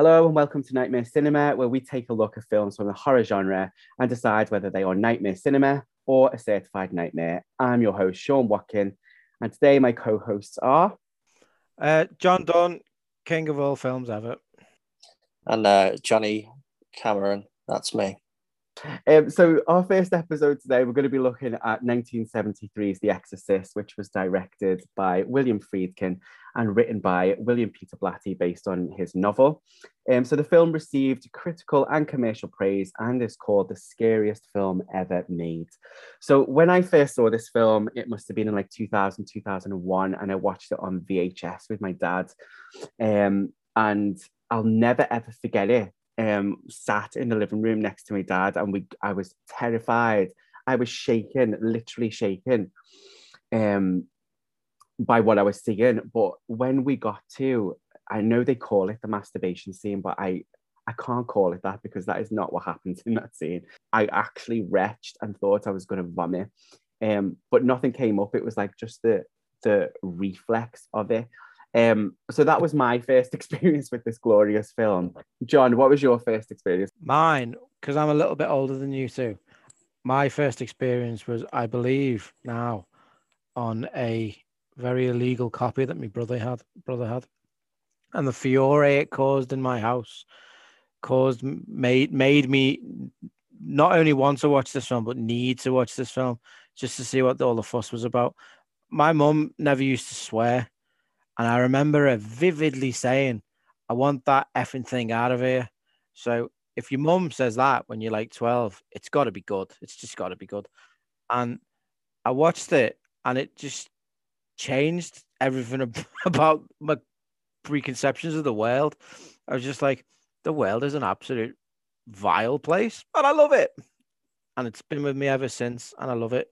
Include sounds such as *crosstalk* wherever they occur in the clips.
Hello and welcome to Nightmare Cinema, where we take a look at films from the horror genre and decide whether they are nightmare cinema or a certified nightmare. I'm your host, Sean Watkin, and today my co hosts are. Uh, John Dunn, king of all films ever. And uh, Johnny Cameron, that's me. Um, so, our first episode today, we're going to be looking at 1973's The Exorcist, which was directed by William Friedkin and written by William Peter Blatty based on his novel. Um, so, the film received critical and commercial praise and is called the scariest film ever made. So, when I first saw this film, it must have been in like 2000, 2001, and I watched it on VHS with my dad. Um, and I'll never ever forget it um, sat in the living room next to my dad, and we I was terrified. I was shaken, literally shaken. um, by what I was seeing. But when we got to, I know they call it the masturbation scene, but I I can't call it that because that is not what happens in that scene. I actually retched and thought I was going to vomit, um, but nothing came up. It was like just the the reflex of it. Um, so that was my first *laughs* experience with this glorious film. John, what was your first experience? Mine, because I'm a little bit older than you too. My first experience was, I believe, now on a very illegal copy that my brother had. Brother had, and the furore it caused in my house caused made made me not only want to watch this film but need to watch this film just to see what all the fuss was about. My mum never used to swear and I remember her vividly saying, I want that effing thing out of here. So if your mum says that when you're like 12, it's got to be good. It's just got to be good. And I watched it and it just changed everything *laughs* about my preconceptions of the world. I was just like, the world is an absolute vile place, but I love it. And it's been with me ever since, and I love it.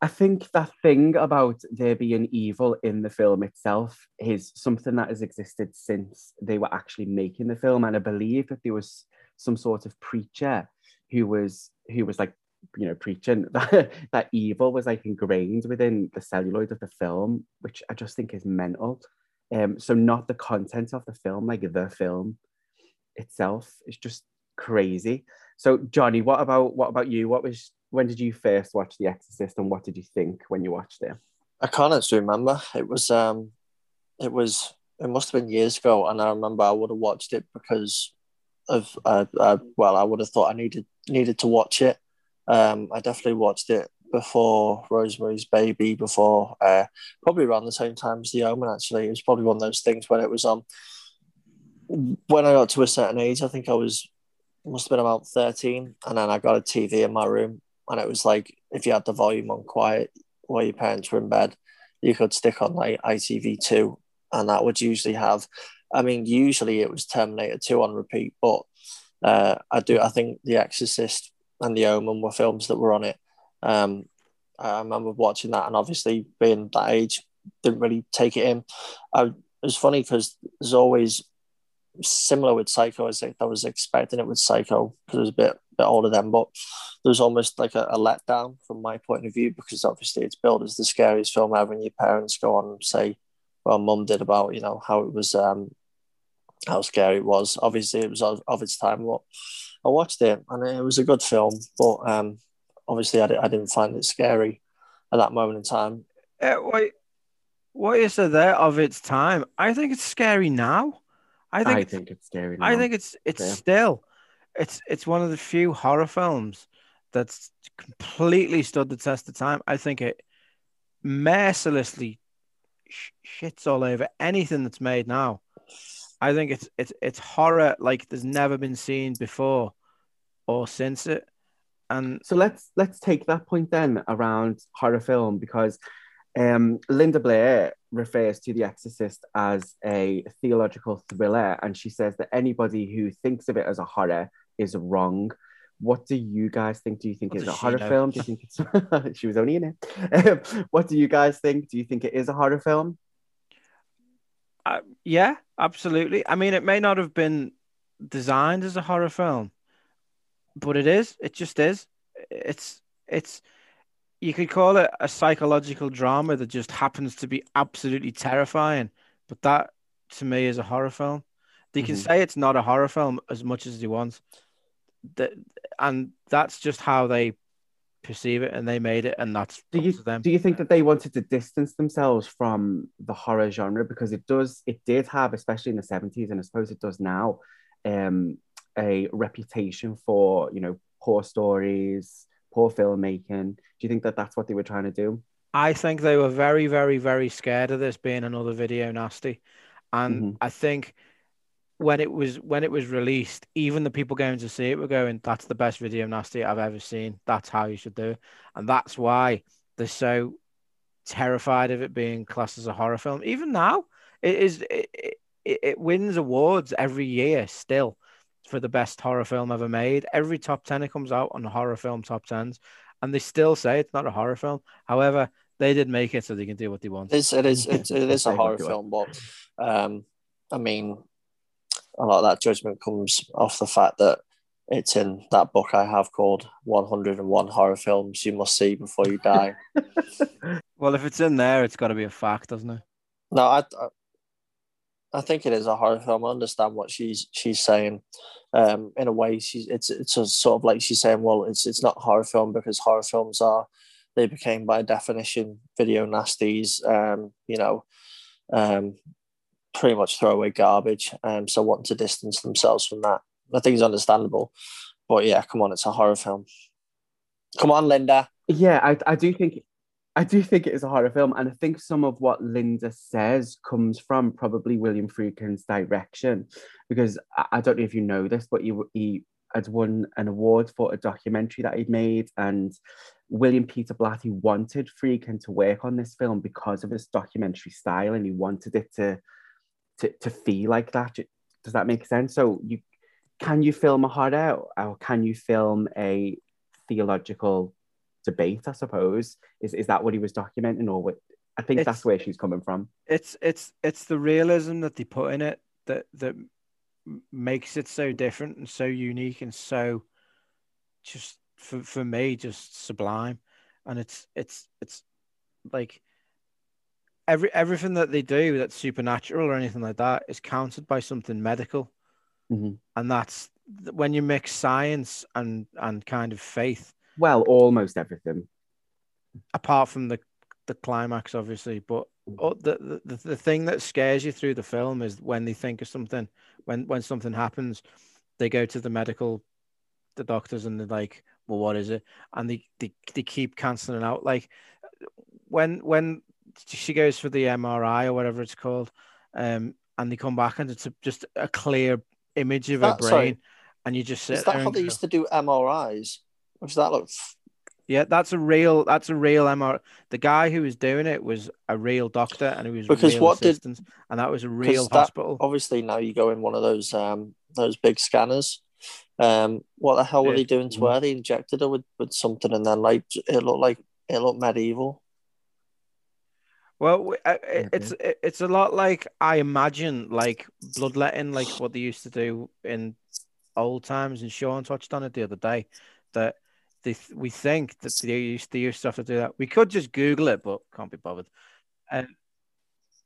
I think that thing about there being evil in the film itself is something that has existed since they were actually making the film. And I believe that there was some sort of preacher who was who was like, you know, preaching *laughs* that, that evil was like ingrained within the celluloid of the film, which I just think is mental. Um, so not the content of the film, like the film itself is just crazy. So Johnny, what about what about you? What was when did you first watch The Exorcist, and what did you think when you watched it? I can't actually remember. It was um, it was it must have been years ago, and I remember I would have watched it because of uh, uh well, I would have thought I needed needed to watch it. Um, I definitely watched it before Rosemary's Baby, before uh, probably around the same time as The Omen. Actually, it was probably one of those things when it was on. Um, when I got to a certain age, I think I was must have been about 13 and then i got a tv in my room and it was like if you had the volume on quiet while your parents were in bed, you could stick on like ITV2, and that would usually have. I mean, usually it was Terminator 2 on repeat, but uh, I do. I think The Exorcist and The Omen were films that were on it. Um, I remember watching that, and obviously being that age, didn't really take it in. I, it was funny because there's always similar with Psycho. As I was expecting it with Psycho because it was a bit bit older then, but there was almost like a, a, letdown from my point of view because obviously it's billed as the scariest film ever, and your parents go on and say, "Well, Mum did about you know how it was, um, how scary it was." Obviously, it was of, of its time. But I watched it, and it was a good film, but um, obviously, I, I didn't find it scary at that moment in time. Uh, wait, what is it there of its time? I think it's scary now. I think, I it's, think it's scary. Now. I think it's it's yeah. still it's it's one of the few horror films that's completely stood the test of time. I think it mercilessly sh- shits all over anything that's made now. I think it's it's it's horror like there's never been seen before or since it. And so let's let's take that point then around horror film because um, Linda Blair refers to The Exorcist as a theological thriller, and she says that anybody who thinks of it as a horror is wrong. What do you guys think? Do you think what it's a horror know? film? Do you think it's *laughs* she was only in it? *laughs* what do you guys think? Do you think it is a horror film? Uh, yeah, absolutely. I mean, it may not have been designed as a horror film, but it is. It just is. It's it's you could call it a psychological drama that just happens to be absolutely terrifying. But that to me is a horror film. They can Mhm. say it's not a horror film as much as they want. That and that's just how they perceive it, and they made it, and that's Do you do you think that they wanted to distance themselves from the horror genre? Because it does it did have especially in the 70s and I suppose it does now um a reputation for you know poor stories poor filmmaking. Do you think that that's what they were trying to do? I think they were very, very, very scared of this being another video nasty, and Mhm. I think when it was when it was released, even the people going to see it were going, "That's the best video nasty I've ever seen. That's how you should do it," and that's why they're so terrified of it being classed as a horror film. Even now, it is it, it, it wins awards every year still for the best horror film ever made. Every top ten it comes out on the horror film top tens, and they still say it's not a horror film. However, they did make it so they can do what they want. It is, it is, *laughs* it, it is a horror film, but um, I mean, a lot of that judgment comes off the fact that it's in that book I have called 101 Horror Films You Must See Before You Die. *laughs* Well, if it's in there, it's got to be a fact, doesn't it? no, I, I, I think it is a horror film. I understand what she's she's saying. Um, in a way, she's it's it's a sort of like she's saying, well, it's it's not horror film because horror films are they became by definition video nasties. Um, you know, um, pretty much throwaway garbage. Um, so wanting to distance themselves from that, I think is understandable. But yeah, come on, it's a horror film. Come on, Linda. Yeah, I, I do think I do think it is a horror film, and I think some of what Linda says comes from probably William Friedkin's direction, because I, I don't know if you know this, but he he had won an award for a documentary that he'd made, and William Peter Blatty wanted Friedkin to work on this film because of his documentary style, and he wanted it to to, to feel like that. Does that make sense? So you can you film a heart out or can you film a theological debate, I suppose. Is is that what he was documenting, or what? I think It's- that's where she's coming from. It's it's it's the realism that they put in it that that makes it so different and so unique and so just for for me just sublime. And it's it's it's like every everything that they do that's supernatural or anything like that is countered by something medical. Mhm. And that's when you mix science and and kind of faith Well, almost everything. apart from the the climax, obviously. But oh, the, the the thing that scares you through the film is when they think of something, when when something happens, they go to the medical, the doctors, and they're like, "Well, what is it?" And they they, they keep canceling out. Like when when she goes for the MRI or whatever it's called, um, and they come back and it's a, just a clear image of her brain, sorry. and you just sit Is that how they go, used to do MRIs? Does that look? Yeah, that's a real. That's a real MR. The guy who was doing it was a real doctor, and he was Because what did- and that was a real that- hospital. Obviously, now you go in one of those um those big scanners. Um, what the hell were Yeah. they doing to her? They injected her with, with something, and then like it looked like it looked medieval. Well, w- uh, Yeah, it- it's it- it's a lot like I imagine, like bloodletting, like what they used to do in old times. And Sean touched on it the other day that they we think that they used they used to have to do that. We could just Google it, but can't be bothered. And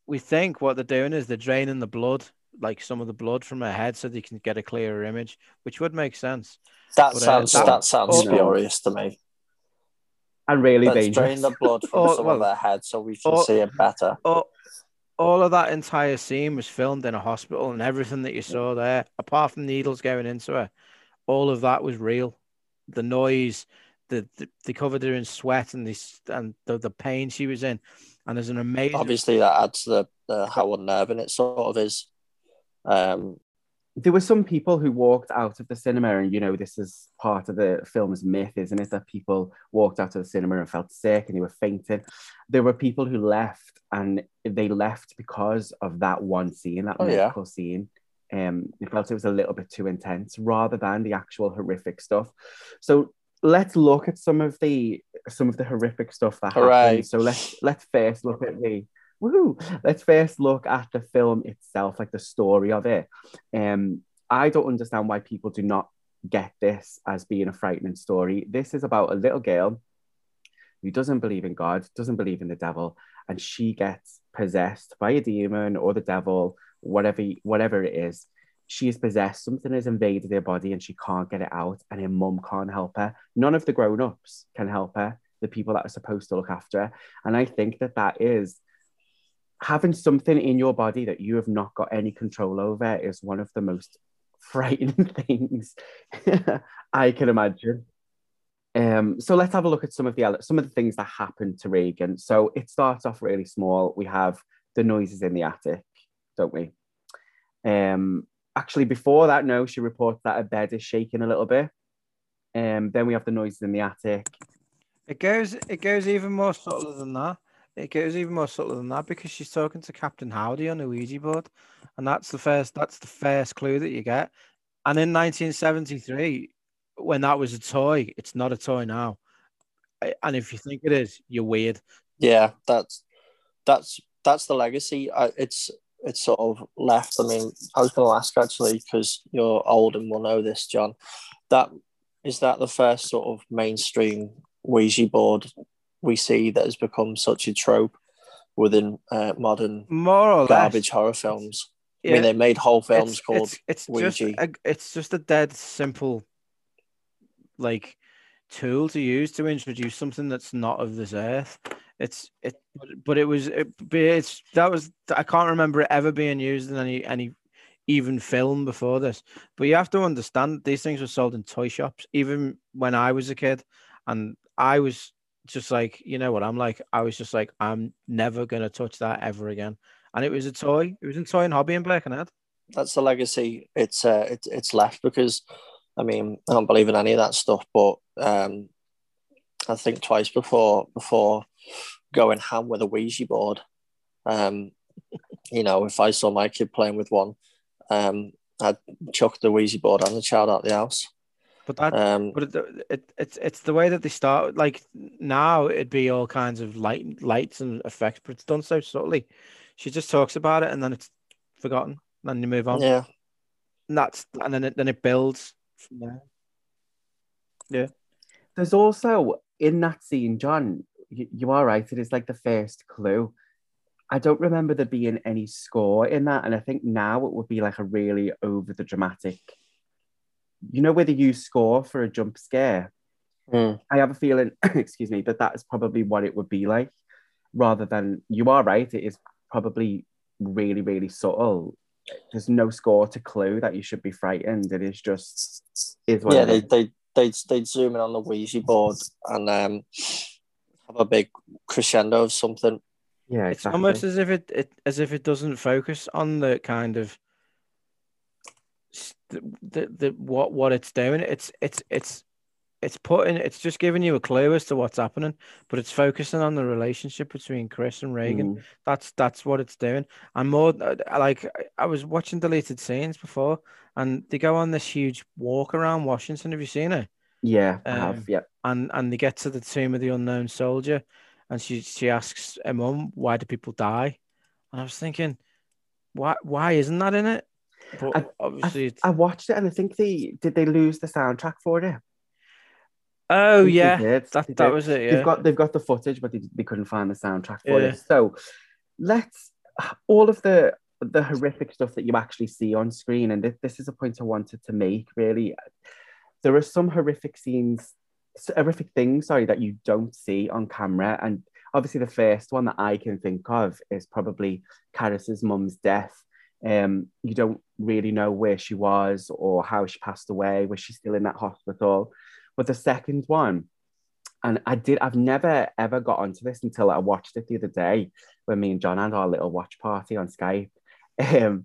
we think what they're doing is they're draining the blood, like some of the blood from her head, so they can get a clearer image, which would make sense. That But, uh, sounds that- that, sounds you know, spurious to me. And really Let's dangerous. drain the blood from Oh, some well, of her head so we can oh, see it better. all, all of that entire scene was filmed in a hospital, and everything that you saw there, apart from needles going into her, all of that was real. The noise, the, the they covered her in sweat, and this and the, the pain she was in, and there's an amazing. Obviously, that adds to the, the how unnerving it sort of is. Um, there were some people who walked out of the cinema, and you know, this is part of the film's myth, isn't it? That people walked out of the cinema and felt sick and they were fainting. There were people who left, and they left because of that one scene, that Oh, yeah. scene. Um, they felt it was a little bit too intense, rather than the actual horrific stuff. So let's look at some of the some of the horrific stuff that Hooray. happened. So let's let's first look at the woohoo. Let's first look at the film itself, like the story of it. Um, I don't understand why people do not get this as being a frightening story. This is about a little girl who doesn't believe in God, doesn't believe in the devil, and she gets possessed by a demon or the devil, whatever whatever it is. she is possessed, something has invaded her body and she can't get it out, and her mum can't help her. None of the grown ups can help her, the people that are supposed to look after her. And I think that that is having something in your body that you have not got any control over is one of the most *laughs* frightening things *laughs* I can imagine. Um, so let's have a look at some of the some of the things that happened to Regan. So it starts off really small. We have the noises in the attic, don't we? Um, actually, before that, no, she reports that her bed is shaking a little bit. Um, then we have the noises in the attic. It goes it goes even more subtle than that. It goes even more subtle than that because she's talking to Captain Howdy on the Ouija board, and that's the first that's the first clue that you get. And in 1973, when that was a toy, it's not a toy now. And if you think it is, you're weird. Yeah, that's that's that's the legacy. I, it's it's sort of left. I mean, I was going to ask actually because you're old and will know this, John. That is that the first sort of mainstream Ouija board we see that has become such a trope within uh, modern more or garbage less. horror films. Yeah. I mean, they made whole films it's, called it's, it's Ouija. just a, it's just a dead simple like tool to use to introduce something that's not of this earth. It's it, but, but it was it, it's that was I can't remember it ever being used in any any even film before this. But you have to understand these things were sold in toy shops even when I was a kid, and I was just like you know what I'm like. I was just like I'm never gonna touch that ever again. And it was a toy. It was a toy and hobby in Birkenhead. That's the legacy. It's uh, it's it's left because, I mean, I don't believe in any of that stuff. But um, I think twice before before going ham with a Ouija board. Um, you know, if I saw my kid playing with one, um, I'd chuck the Ouija board and the child out the house. But that, Um, but it, it, it's it's the way that they start. Like now, it'd be all kinds of light, lights and effects, but it's done so subtly. She just talks about it, and then it's forgotten. Then you move on. yeah, And that's and then it then it builds from there. Yeah. There's also in that scene, John, you, you are right. It is like the first clue. I don't remember there being any score in that, and I think now it would be like a really over the dramatic. You know whether you score for a jump scare. Mm. I have a feeling, *coughs* excuse me, but that is probably what it would be like, rather than you are right. It is probably really, really subtle. There's no score to clue that you should be frightened. It is just is what yeah. it They they they they'd zoom in on the Ouija board and um, have a big crescendo of something. yeah, It's almost as if it, it as if it doesn't focus on the kind of s- the, the, what what it's doing. It's it's it's it's putting it's just giving you a clue as to what's happening, but it's focusing on the relationship between Chris and Regan. Mm. That's that's what it's doing. And more like I- I was watching deleted scenes before, and they go on this huge walk around Washington. Have you seen it? Yeah, I Um, have. Yeah. and and they get to the tomb of the unknown soldier, and she she asks her mum, "Why do people die?" And I was thinking, why why isn't that in it? But I- obviously, it's, I watched it and I think they did they lose the soundtrack for it. oh I yeah, that that was it. Yeah. They've got they've got the footage, but they, they couldn't find the soundtrack for Yeah. it. So let's all of the the horrific stuff that you actually see on screen, and this, this is a point I wanted to make. Really, there are some horrific scenes, horrific things, sorry, that you don't see on camera, and obviously the first one that I can think of is probably Karras's mum's death. Um, you don't really know where she was or how she passed away. Was she still in that hospital? But the second one, and I did, I've never ever got onto this until I watched it the other day when me and John had our little watch party on Skype. *laughs* Um,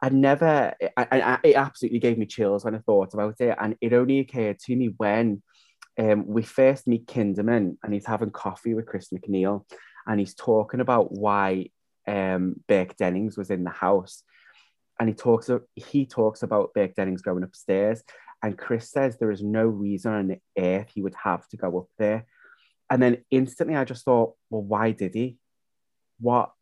I never, I, I, it absolutely gave me chills when I thought about it. And it only occurred to me when um, we first meet Kinderman and he's having coffee with Chris MacNeil and he's talking about why um, Burke Dennings was in the house. And he talks, he talks about Burke Dennings going upstairs. And Chris says there is no reason on earth he would have to go up there. And then instantly I just thought, well, why did he? What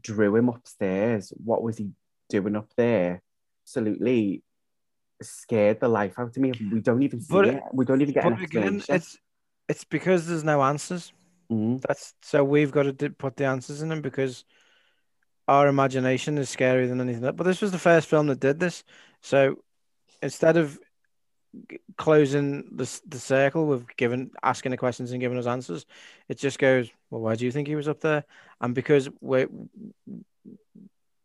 drew him upstairs? What was he doing up there? Absolutely scared the life out of me. We don't even see But- it. We don't even get an explanation. it's it's because there's no answers. Mhm. That's so we've got to put the answers in them because our imagination is scarier than anything. But this was the first film that did this. So instead of closing the the circle with giving asking the questions and giving us answers, it just goes, well, why do you think he was up there? And because we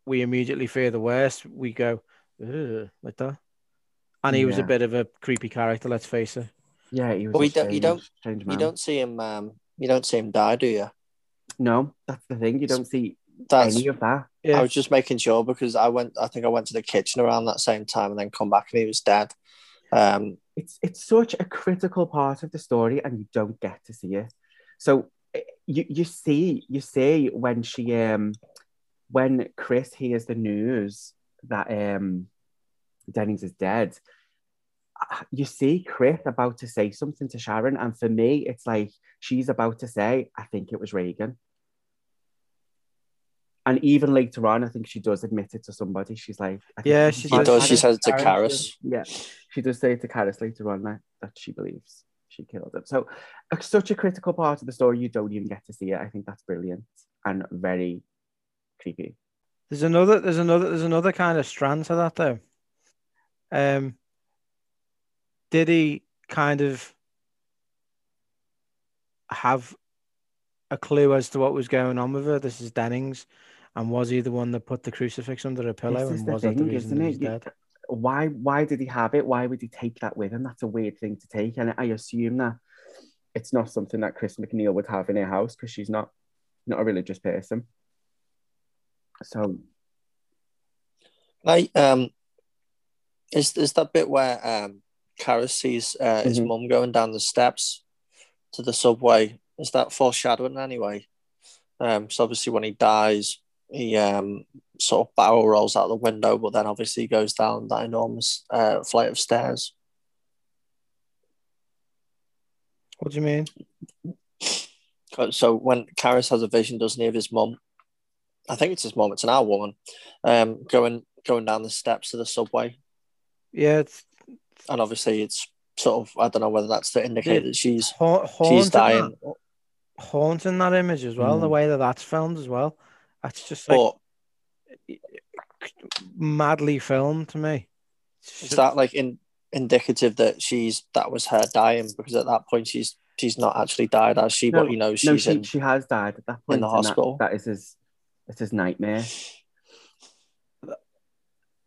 we immediately fear the worst, we go like that. And he yeah. was a bit of a creepy character. Let's face it. Yeah, he was. But we don't, you don't. You don't see him. Um, you don't see him die, do you? No, that's the thing. You don't see that's, any of that. Yeah. I was just making sure because I went. I think I went to the kitchen around that same time and then come back and he was dead. Um, it's it's such a critical part of the story, and you don't get to see it. So eh, you you see you see when she um when Chris hears the news that um Dennings is dead, you see Chris about to say something to Sharon, and for me, it's like she's about to say, "I think it was Regan." And even later on, I think she does admit it to somebody. She's like, "Yeah, she does." She says it to Karras. Yeah, she does say it to Karras later on that, that she believes she killed him. So, uh, such a critical part of the story, you don't even get to see it. I think that's brilliant and very creepy. There's another, there's another, there's another kind of strand to that though. Um, did he kind of have a clue as to what was going on with her? This is Dennings, and was he the one that put the crucifix under her pillow? and was thing, that the reason he's dead? Why? Why did he have it? Why would he take that with him? That's a weird thing to take, and I assume that it's not something that Chris MacNeil would have in her house because she's not not a religious person. So, I um, is is that bit where um Karras sees uh, his mm-hmm. mum going down the steps to the subway. Is that foreshadowing anyway? Um, so obviously when he dies, he um, sort of barrel rolls out the window, but then obviously goes down that enormous uh, flight of stairs. What do you mean? So when Karras has a vision, doesn't he, of his mum? I think it's his mum. It's an our woman, um, going going down the steps of the subway. Yeah, it's and obviously it's sort of I don't know whether that's to indicate that she's she's dying. That, haunting that image as well, mm. the way that that's filmed as well. That's just like but, madly filmed to me. Is that like in, indicative that she's that was her dying because at that point she's she's not actually died as she, no, but you know she's no, she, in, she has died at that point in the hospital. That, that is his it's his nightmare.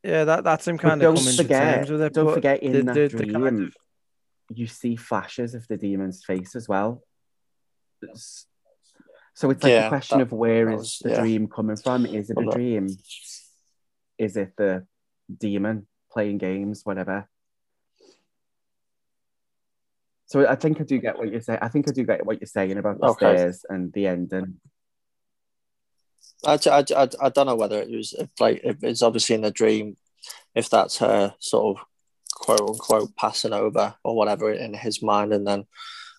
Yeah, that that's him kind but of coming forget, to terms with it. Don't forget in the, that the, dream, the kind of... you see flashes of the demon's face as well. So it's like yeah, a question that, of where is was, the yeah. dream coming from? Is it a dream? Is it the demon playing games, whatever? So I think I do get what you're saying. I think I do get what you're saying about the okay. stairs and the ending. I, I, I, I don't know whether it was if, like if it's obviously in the dream, if that's her sort of quote unquote passing over or whatever in his mind, and then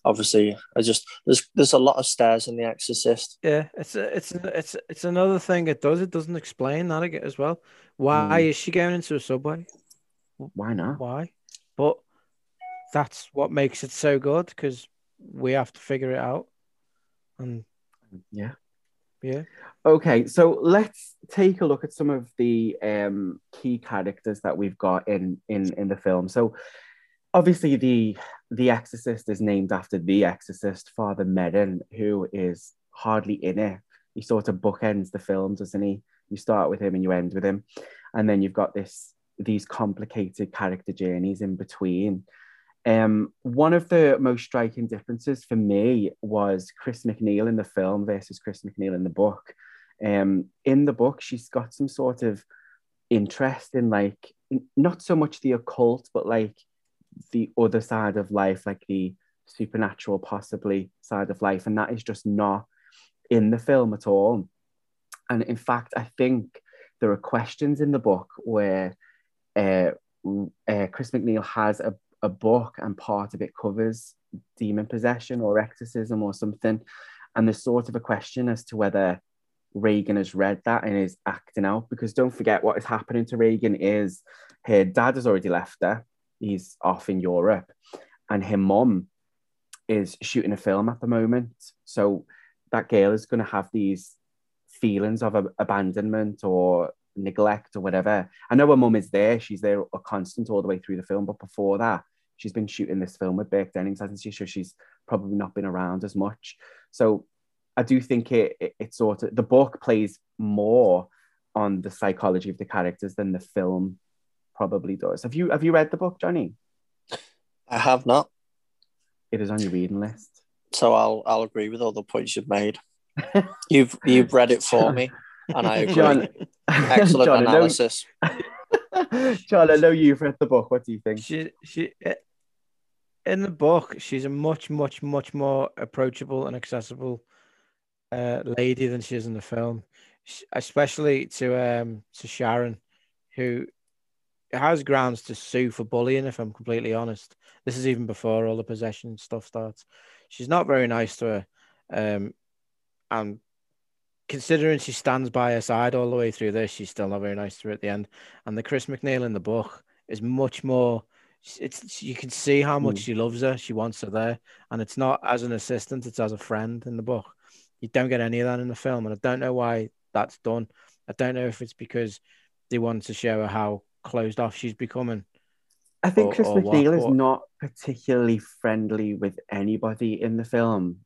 obviously I just there's there's a lot of stairs in The Exorcist. Yeah, it's a, it's a, it's it's another thing it does. It doesn't explain that as well. Why mm. is she going into a subway? Why not? Why? But that's what makes it so good because we have to figure it out. And yeah, yeah. Okay, so let's take a look at some of the um, key characters that we've got in in in the film. So, obviously, the the Exorcist is named after the Exorcist, Father Merrin, who is hardly in it. He sort of bookends the film, doesn't he? You start with him and you end with him, and then you've got this these complicated character journeys in between. Um, one of the most striking differences for me was Chris MacNeil in the film versus Chris MacNeil in the book. Um, in the book, she's got some sort of interest in like not so much the occult, but like the other side of life, like the supernatural, possibly side of life, and that is just not in the film at all. And in fact, I think there are questions in the book where uh, uh, Chris MacNeil has a a book and part of it covers demon possession or exorcism or something. And there's sort of a question as to whether Regan has read that and is acting out. Because don't forget what is happening to Regan is her dad has already left her. He's off in Europe. And her mom is shooting a film at the moment. So that girl is going to have these feelings of abandonment or neglect or whatever. I know her mum is there; she's there a constant all the way through the film. But before that, she's been shooting this film with Burke Dennings, hasn't she? So she's probably not been around as much. So I do think it, it, it sort of the book plays more on the psychology of the characters than the film probably does. Have you have you read the book, Johnny? I have not, It is on your reading list. so I'll I'll agree with all the points you've made. *laughs* You've you've read it for me, and I agree. John, Excellent John, I know- analysis. *laughs* John, I know you've read the book. What do you think? She she eh, in the book, she's a much much much more approachable and accessible uh, lady than she is in the film, Sh- especially to um to Sharon, who has grounds to sue for bullying. If I'm completely honest, this is even before all the possession stuff starts. She's not very nice to her, um, and considering she stands by her side all the way through this, she's still not very nice to her at the end. And the Chris MacNeil in the book is much more. It's you can see how much Mm. she loves her. She wants her there, and it's not as an assistant; it's as a friend in the book. You don't get any of that in the film, and I don't know why that's done. I don't know if it's because they want to show her how closed off she's becoming. I think or- Chris or MacNeil is not particularly friendly with anybody in the film.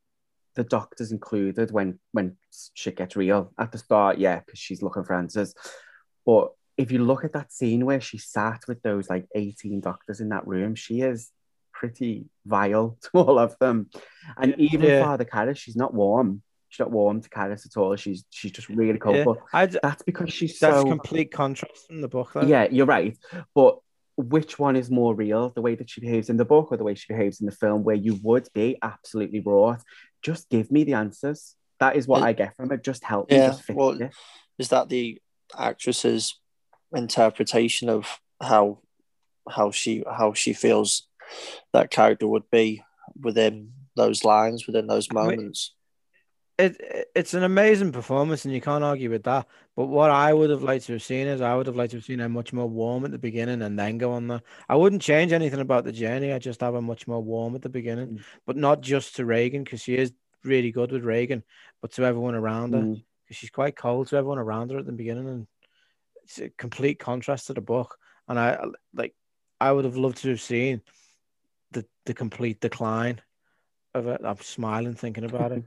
The doctors included when when shit gets real at the start, yeah, because she's looking for answers. But if you look at that scene where she sat with those like 18 doctors in that room, she is pretty vile *laughs* to all of them. And even Yeah. Father Karras, she's not warm. She's not warm to Karras at all. She's she's just really cold. Yeah, But I, that's because she's that's so complete contrast from the book. Though. yeah, you're right. But which one is more real, the way that she behaves in the book or the way she behaves in the film, where you would be absolutely wrought? Just give me the answers. That is what Yeah. I get from it. Just help me. Yeah, Just fix well, it. Is that the actress's interpretation of how how she how she feels that character would be within those lines, within those mean- moments? It, it- it's an amazing performance, and you can't argue with that. But what I would have liked to have seen is I would have liked to have seen her much more warm at the beginning and then go on the. I wouldn't change anything about the journey. I just have her much more warm at the beginning, Mm. but not just to Regan because she is really good with Regan, but to everyone around her Mm. because she's quite cold to everyone around her at the beginning, and it's a complete contrast to the book. And I like, I would have loved to have seen the the complete decline of it. I'm smiling thinking about it.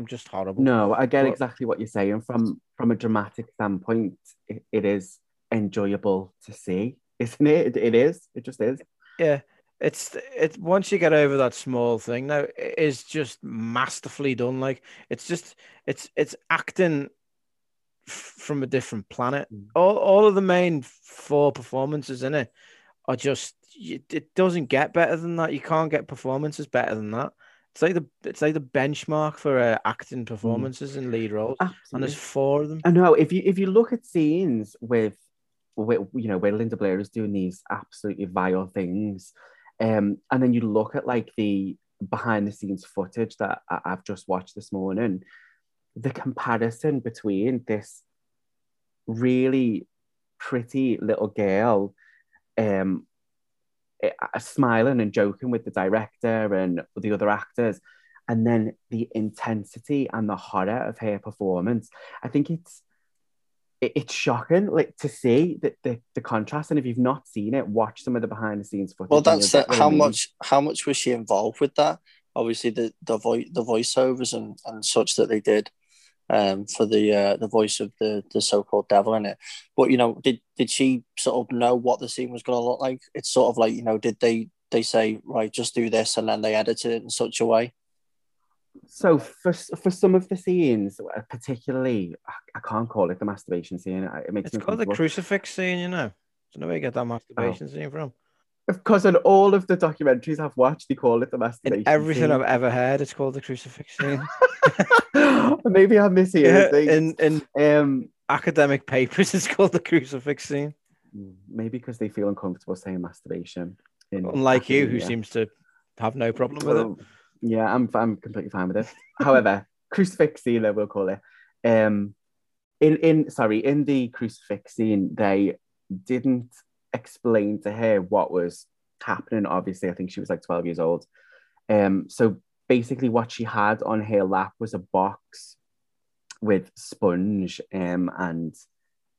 I'm just horrible. No, I get But- exactly what you're saying. From from a dramatic standpoint, it, it is enjoyable to see, *laughs* isn't it? it? It is. It just is. Yeah, it's it. Once you get over that small thing, now it is just masterfully done. Like it's just it's it's acting from a different planet. Mm. All all of the main four performances in it are just it doesn't get better than that. You can't get performances better than that. It's like the it's like the benchmark for uh, acting performances in lead roles, and there's four of them. I know if you if you look at scenes with, with you know where Linda Blair is doing these absolutely vile things, um, and then you look at like the behind the scenes footage that I, I've just watched this morning, the comparison between this really pretty little girl, um, smiling and joking with the director and the other actors, and then the intensity and the horror of her performance. I think it's it, it's shocking, like to see the, the the contrast. And if you've not seen it, watch some of the behind the scenes footage. Well, that's get the, what I how much how much was she involved with that? Obviously, the the voice the voiceovers and, and such that they did um, for the uh, the voice of the the so called devil in it. But you know, did did she sort of know what the scene was going to look like? It's sort of like you know, did they they say right, just do this, and then they edited it in such a way? So for for some of the scenes, uh, particularly, I, I can't call it the masturbation scene. It makes It's me called the crucifix scene, you know. don't know where you get that masturbation scene from. Of course, in all of the documentaries I've watched, they call it the masturbation. In everything scene. I've ever heard, it's called the crucifix scene. *laughs* Maybe I'm mishearing things. in in Um, academic papers, *laughs* it's called the crucifix scene. maybe because they feel uncomfortable saying masturbation. Unlike you, who seems to have no problem with it. Yeah, I'm I'm completely fine with it. However, *laughs* crucifix scene, I will call it. Um, in in sorry, in the crucifix scene, they didn't explain to her what was happening. Obviously, I think she was like 12 years old. Um, so basically, what she had on her lap was a box with sponge um, and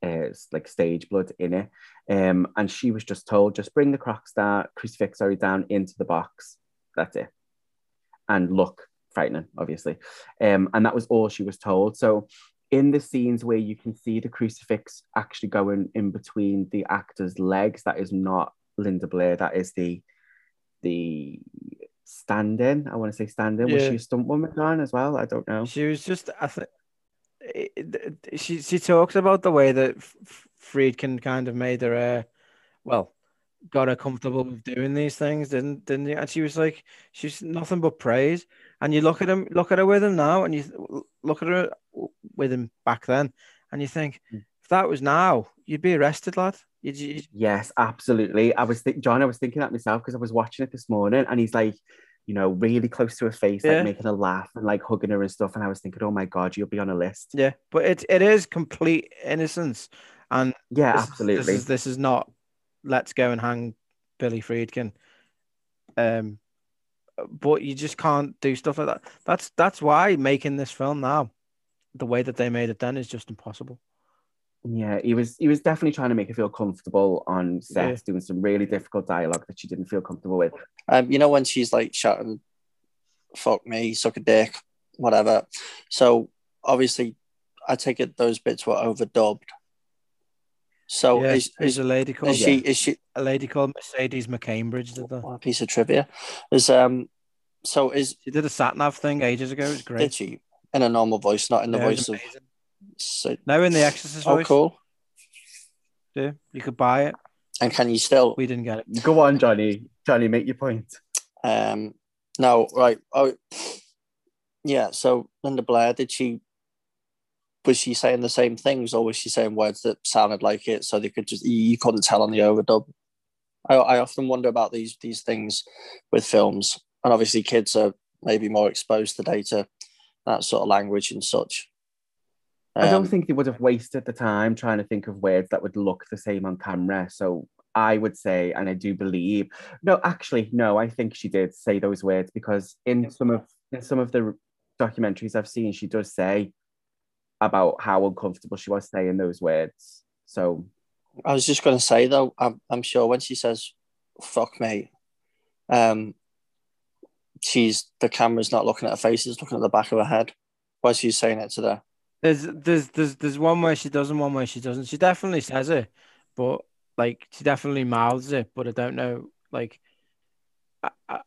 uh, like stage blood in it. Um, and she was just told, just bring the cross down, crucifix, sorry, down into the box. That's it. And look frightening, obviously. Um, and that was all she was told. So in the scenes where you can see the crucifix actually going in between the actor's legs, that is not Linda Blair. That is the the stand-in. I want to say stand-in. Was Yeah. she a stunt woman on as well? I don't know. She was just, I think, she she talks about the way that Friedkin kind of made her, uh, well, got her comfortable with doing these things, didn't didn't you? And she was like, she's nothing but praise. And you look at him, look at her with him now, and you look at her with him back then, and you think, Mm. if that was now, you'd be arrested, lad. You'd, you Yes, absolutely. I was think John, I was thinking that myself because I was watching it this morning and he's like, you know, really close to her face, Yeah. like making her laugh and like hugging her and stuff. And I was thinking, oh my God, you'll be on a list. yeah, but it it is complete innocence, and Yeah, this absolutely. This is this is not let's go and hang Billy Friedkin. Um, but you just can't do stuff like that. That's that's why making this film now, the way that they made it then, is just impossible. Yeah, he was he was definitely trying to make her feel comfortable on set, Yeah. doing some really difficult dialogue that she didn't feel comfortable with. Um, you know when she's like shouting, "Fuck me, suck a dick," whatever. So obviously, I take it those bits were overdubbed. So yeah, is, there's is, a lady called is she is she a lady called Mercedes McCambridge did that. what a piece of trivia? Is um so is She did a sat nav thing ages ago. It was did great. she in a normal voice, not in the Yeah, voice of so, No, in the Exorcist Oh voice. cool. Yeah, you could buy it. And can you still We didn't get it. Go on, Johnny. Johnny, make your point. Um, no, right. Oh, yeah. So Linda Blair, did she? Was she saying the same things, or was she saying words that sounded like it, so they could just you you couldn't tell on the overdub? I, I often wonder about these these things with films, and obviously kids are maybe more exposed to data that sort of language and such. I don't Um, think they would have wasted the time trying to think of words that would look the same on camera. So I would say, and I do believe, no, actually, no, I think she did say those words because in some of in some of the documentaries I've seen, she does say about how uncomfortable she was saying those words. So I was just going to say though, I'm, I'm sure when she says "fuck me," um, she's the camera's not looking at her face; it's looking at the back of her head. While she's saying it to the There's there's there's there's one where she does and one where she doesn't. She definitely says it, but like she definitely mouths it, but I don't know. Like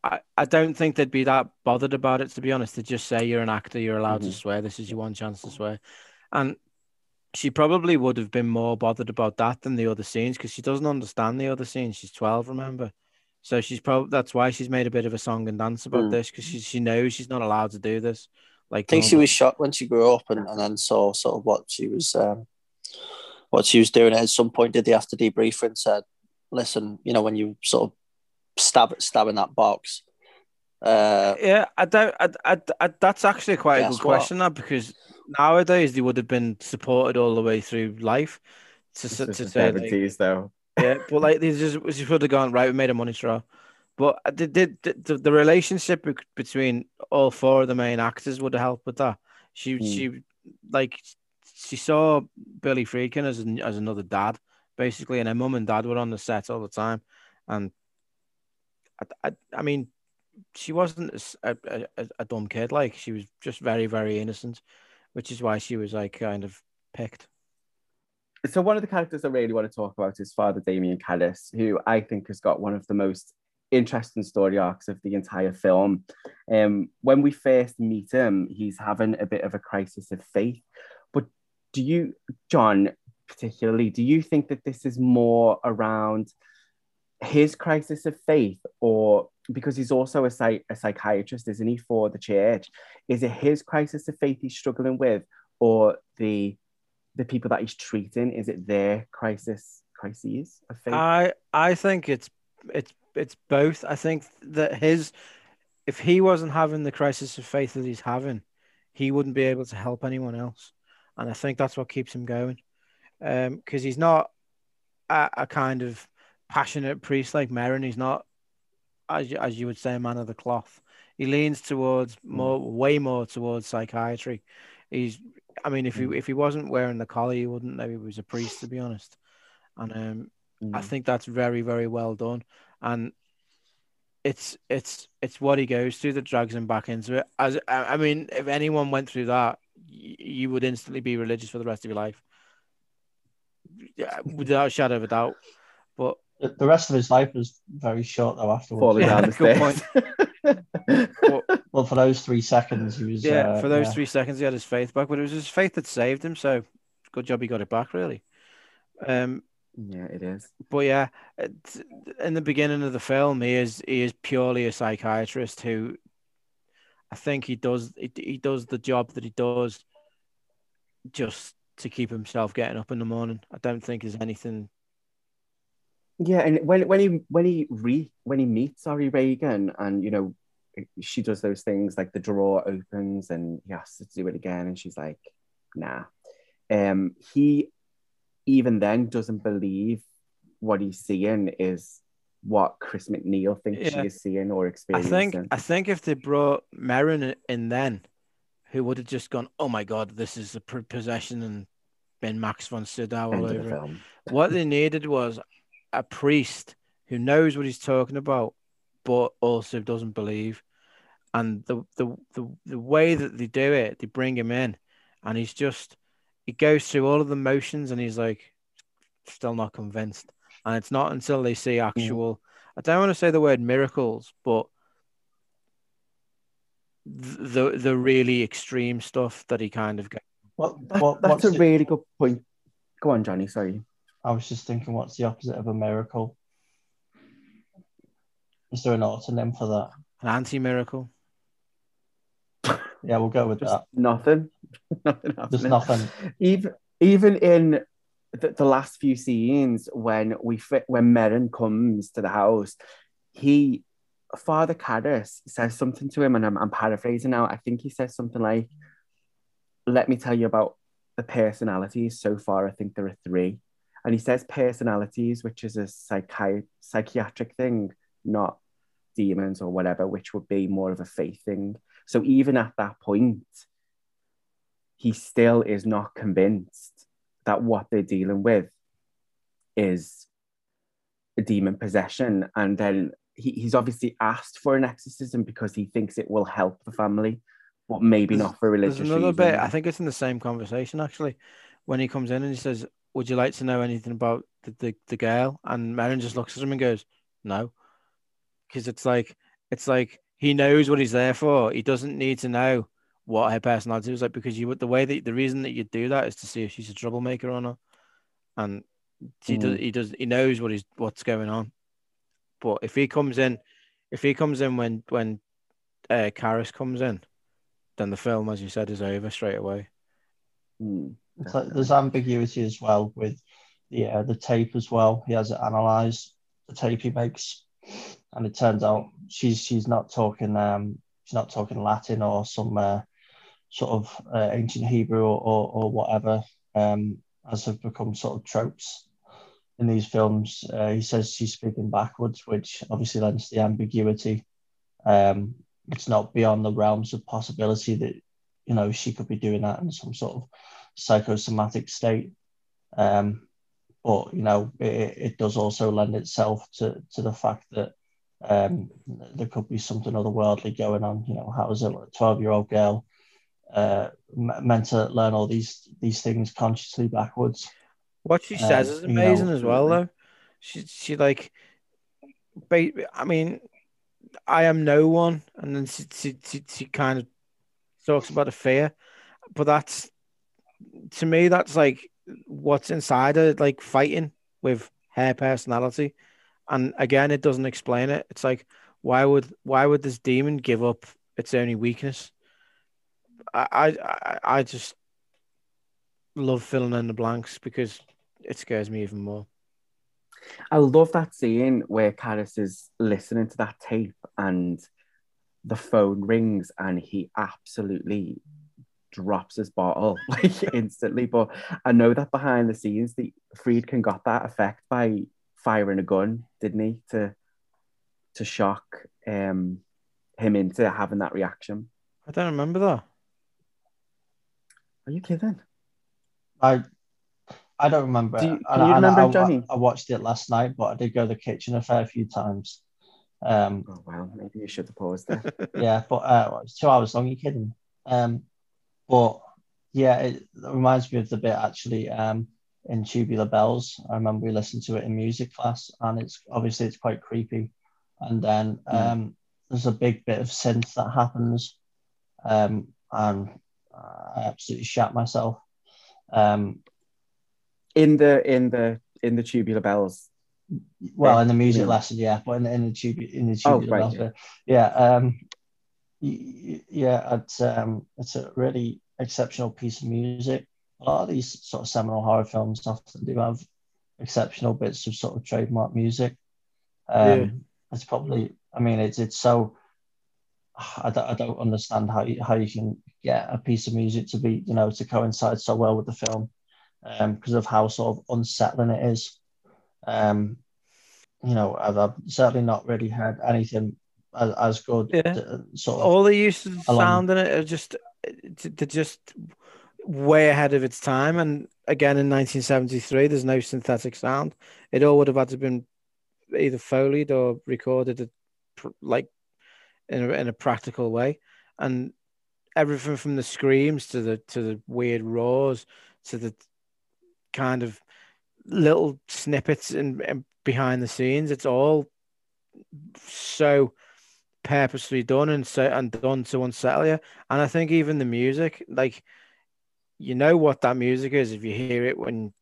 I, I, don't think they'd be that bothered about it to be honest. They just say you're an actor, you're allowed to Mhm. swear. This is your one chance to swear, and she probably would have been more bothered about that than the other scenes because she doesn't understand the other scenes. She's twelve, remember. So she's probably that's why she's made a bit of a song and dance about Mm. this because she she knows she's not allowed to do this. Like I think she was shocked when she grew up and, and then saw sort of what she was um, what she was doing. At some point, did they have to debrief her and said, "Listen, you know, when you sort of stab stab in that box, uh, Yeah, I don't. I, I, I, that's actually quite a Guess good what? question, that because nowadays they would have been supported all the way through life. To, to, to the say, like, 70s though. yeah, *laughs* but like they just she should have gone right. We made a money straw, but the the, the, the relationship between all four of the main actors would have helped with that. She Mm. she like she saw Billy Friedkin as an, as another dad basically, and her mum and dad were on the set all the time, and I I, mean she wasn't a a dumb kid like she was just very very innocent, which is why she was like kind of picked. So one of the characters I really want to talk about is Father Damien Karras, who I think has got one of the most interesting story arcs of the entire film. Um, when we first meet him, he's having a bit of a crisis of faith. But do you, John, particularly, do you think that this is more around his crisis of faith, or because he's also a, psych- a psychiatrist, isn't he, for the church? Is it his crisis of faith he's struggling with, or the the people that he's treating? Is it their crisis crises of faith? I I think it's it's it's both. I think that his if he wasn't having the crisis of faith that he's having, he wouldn't be able to help anyone else, and I think that's what keeps him going. Um, because he's not a, a kind of passionate priest like Merrin. He's not, as you, as you would say, a man of the cloth. He leans towards more, way more towards psychiatry. He's I mean, if he Mm. if he wasn't wearing the collar, you wouldn't know he was a priest, to be honest. And um, I Mm. think that's very very well done, and it's it's it's what he goes through that drags him back into it. As I mean, if anyone went through that, you would instantly be religious for the rest of your life, without a shadow of a doubt. But The, the rest of his life was very short though afterwards. falling Yeah, down the *laughs* good stairs. *laughs* Well, for those three seconds, he was. yeah, uh, for those yeah. three seconds, he had his faith back. But it was his faith that saved him. So good job he got it back, really. Um, yeah, it is. but yeah, in the beginning of the film, he is he is purely a psychiatrist who, I think he does he, he does the job that he does, just to keep himself getting up in the morning. I don't think there's anything. Yeah, and when when he when he re when he meets Sorry Regan, and you know, she does those things like the drawer opens and he has to do it again, and she's like, "Nah." Um, he even then doesn't believe what he's seeing is what Chris MacNeil thinks Yeah. she is seeing or experiencing. I think I think if they brought Merrin in then, who would have just gone, "Oh my God, this is a possession," and been Max von Sydow all the over. film. What they needed was a priest who knows what he's talking about, but also doesn't believe. And the the the, the way that they do it, they bring him in, and he's just he goes through all of the motions, and he's like still not convinced. And it's not until they see actual. I don't want to say the word miracles, but the the really extreme stuff that he kind of. Go- Well, That- what, that's a the- really good point. Go on, Johnny. Sorry. I was just thinking, what's the opposite of a miracle? Is there an antonym for that? An anti miracle. Yeah, we'll go with Just that. nothing. *laughs* nothing There's happening. nothing. even even in the, the last few scenes when we fit when Merrin comes to the house, he Father Karras says something to him, and I'm, I'm paraphrasing now. I think he says something like, "Let me tell you about the personalities. So far, I think there are three. And he says personalities, which is a psychi- psychiatric thing, not demons or whatever, which would be more of a faith thing. So even at that point, he still is not convinced that what they're dealing with is a demon possession. And then he, he's obviously asked for an exorcism because he thinks it will help the family, but maybe There's- not for religious There's another reasons. bit. I think it's in the same conversation actually, when he comes in and he says, "Would you like to know anything about the the, the girl?" And Merrin just looks at him and goes, "No," because it's like it's like he knows what he's there for. He doesn't need to know what her personality is like because you would the way that the reason that you do that is to see if she's a troublemaker or not, and he does Mm. he does he knows what he's what's going on. But if he comes in, if he comes in when when uh, Karras comes in, then the film, as you said, is over straight away. Hmm, Like there's ambiguity as well with the uh, the tape as well. He has it analysed the tape he makes, and it turns out she's she's not talking um she's not talking Latin or some uh, sort of uh, ancient Hebrew or, or or whatever um as have become sort of tropes in these films. Uh, he says she's speaking backwards, which obviously lends to the ambiguity. Um, it's not beyond the realms of possibility that you know she could be doing that in some sort of psychosomatic state. Um, but you know, it, it does also lend itself to to the fact that um, there could be something otherworldly going on. You know, how is a twelve year old girl uh, meant to learn all these these things consciously backwards? What she Uh, says is you know, amazing as well, though. She she like, I mean, I am no one, and then she she she, she kind of talks about a fear, but that's to me that's like what's inside her, like fighting with her personality, and again, it doesn't explain it. It's like why would why would this demon give up its only weakness? I I I, I just love filling in the blanks because it scares me even more. I love that scene where Karras is listening to that tape and the phone rings and he absolutely drops his bottle *laughs* like instantly. But I know that behind the scenes, the Friedkin got that effect by firing a gun, didn't he, to to shock um, him into having that reaction. I don't remember that. Are you kidding? I I don't remember. Do you- can And you I- remember, I, Johnny? I watched it last night, but I did go to the kitchen a fair few times. Um, Oh well, maybe you should have paused there. *laughs* yeah, but uh, it's two hours long. You kidding? Um, but yeah, it, reminds me of the bit actually um, in Tubular Bells. I remember we listened to it in music class, and it's obviously it's quite creepy. And then um, there's a big bit of synth that happens, um, and I absolutely shat myself. Um, in the in the in the tubular bells. well, in the music yeah. lesson, yeah, but in the in the tube in the Oh, tubular right, bells yeah. bit. yeah, um, yeah, it's um, it's a really exceptional piece of music. A lot of these sort of seminal horror films often do have exceptional bits of sort of trademark music. Um, Yeah. It's probably, I mean, it's it's so. I don't, I don't understand how you, how you can get a piece of music to be, you know, to coincide so well with the film, um, because of how sort of unsettling it is. Um, you know, I've, I've certainly not really heard anything as, as good. Yeah. uh, sort of All the uses of sound in it are just they're just way ahead of its time. And again, in 1973, there's no synthetic sound. It all would have had to have been either foleyed or recorded at, like in a, in a practical way. And everything from the screams to the to the weird roars to the kind of little snippets in behind the scenes, it's all so purposely done and so and done to unsettle you. And I think even the music, like you know what that music is if you hear it when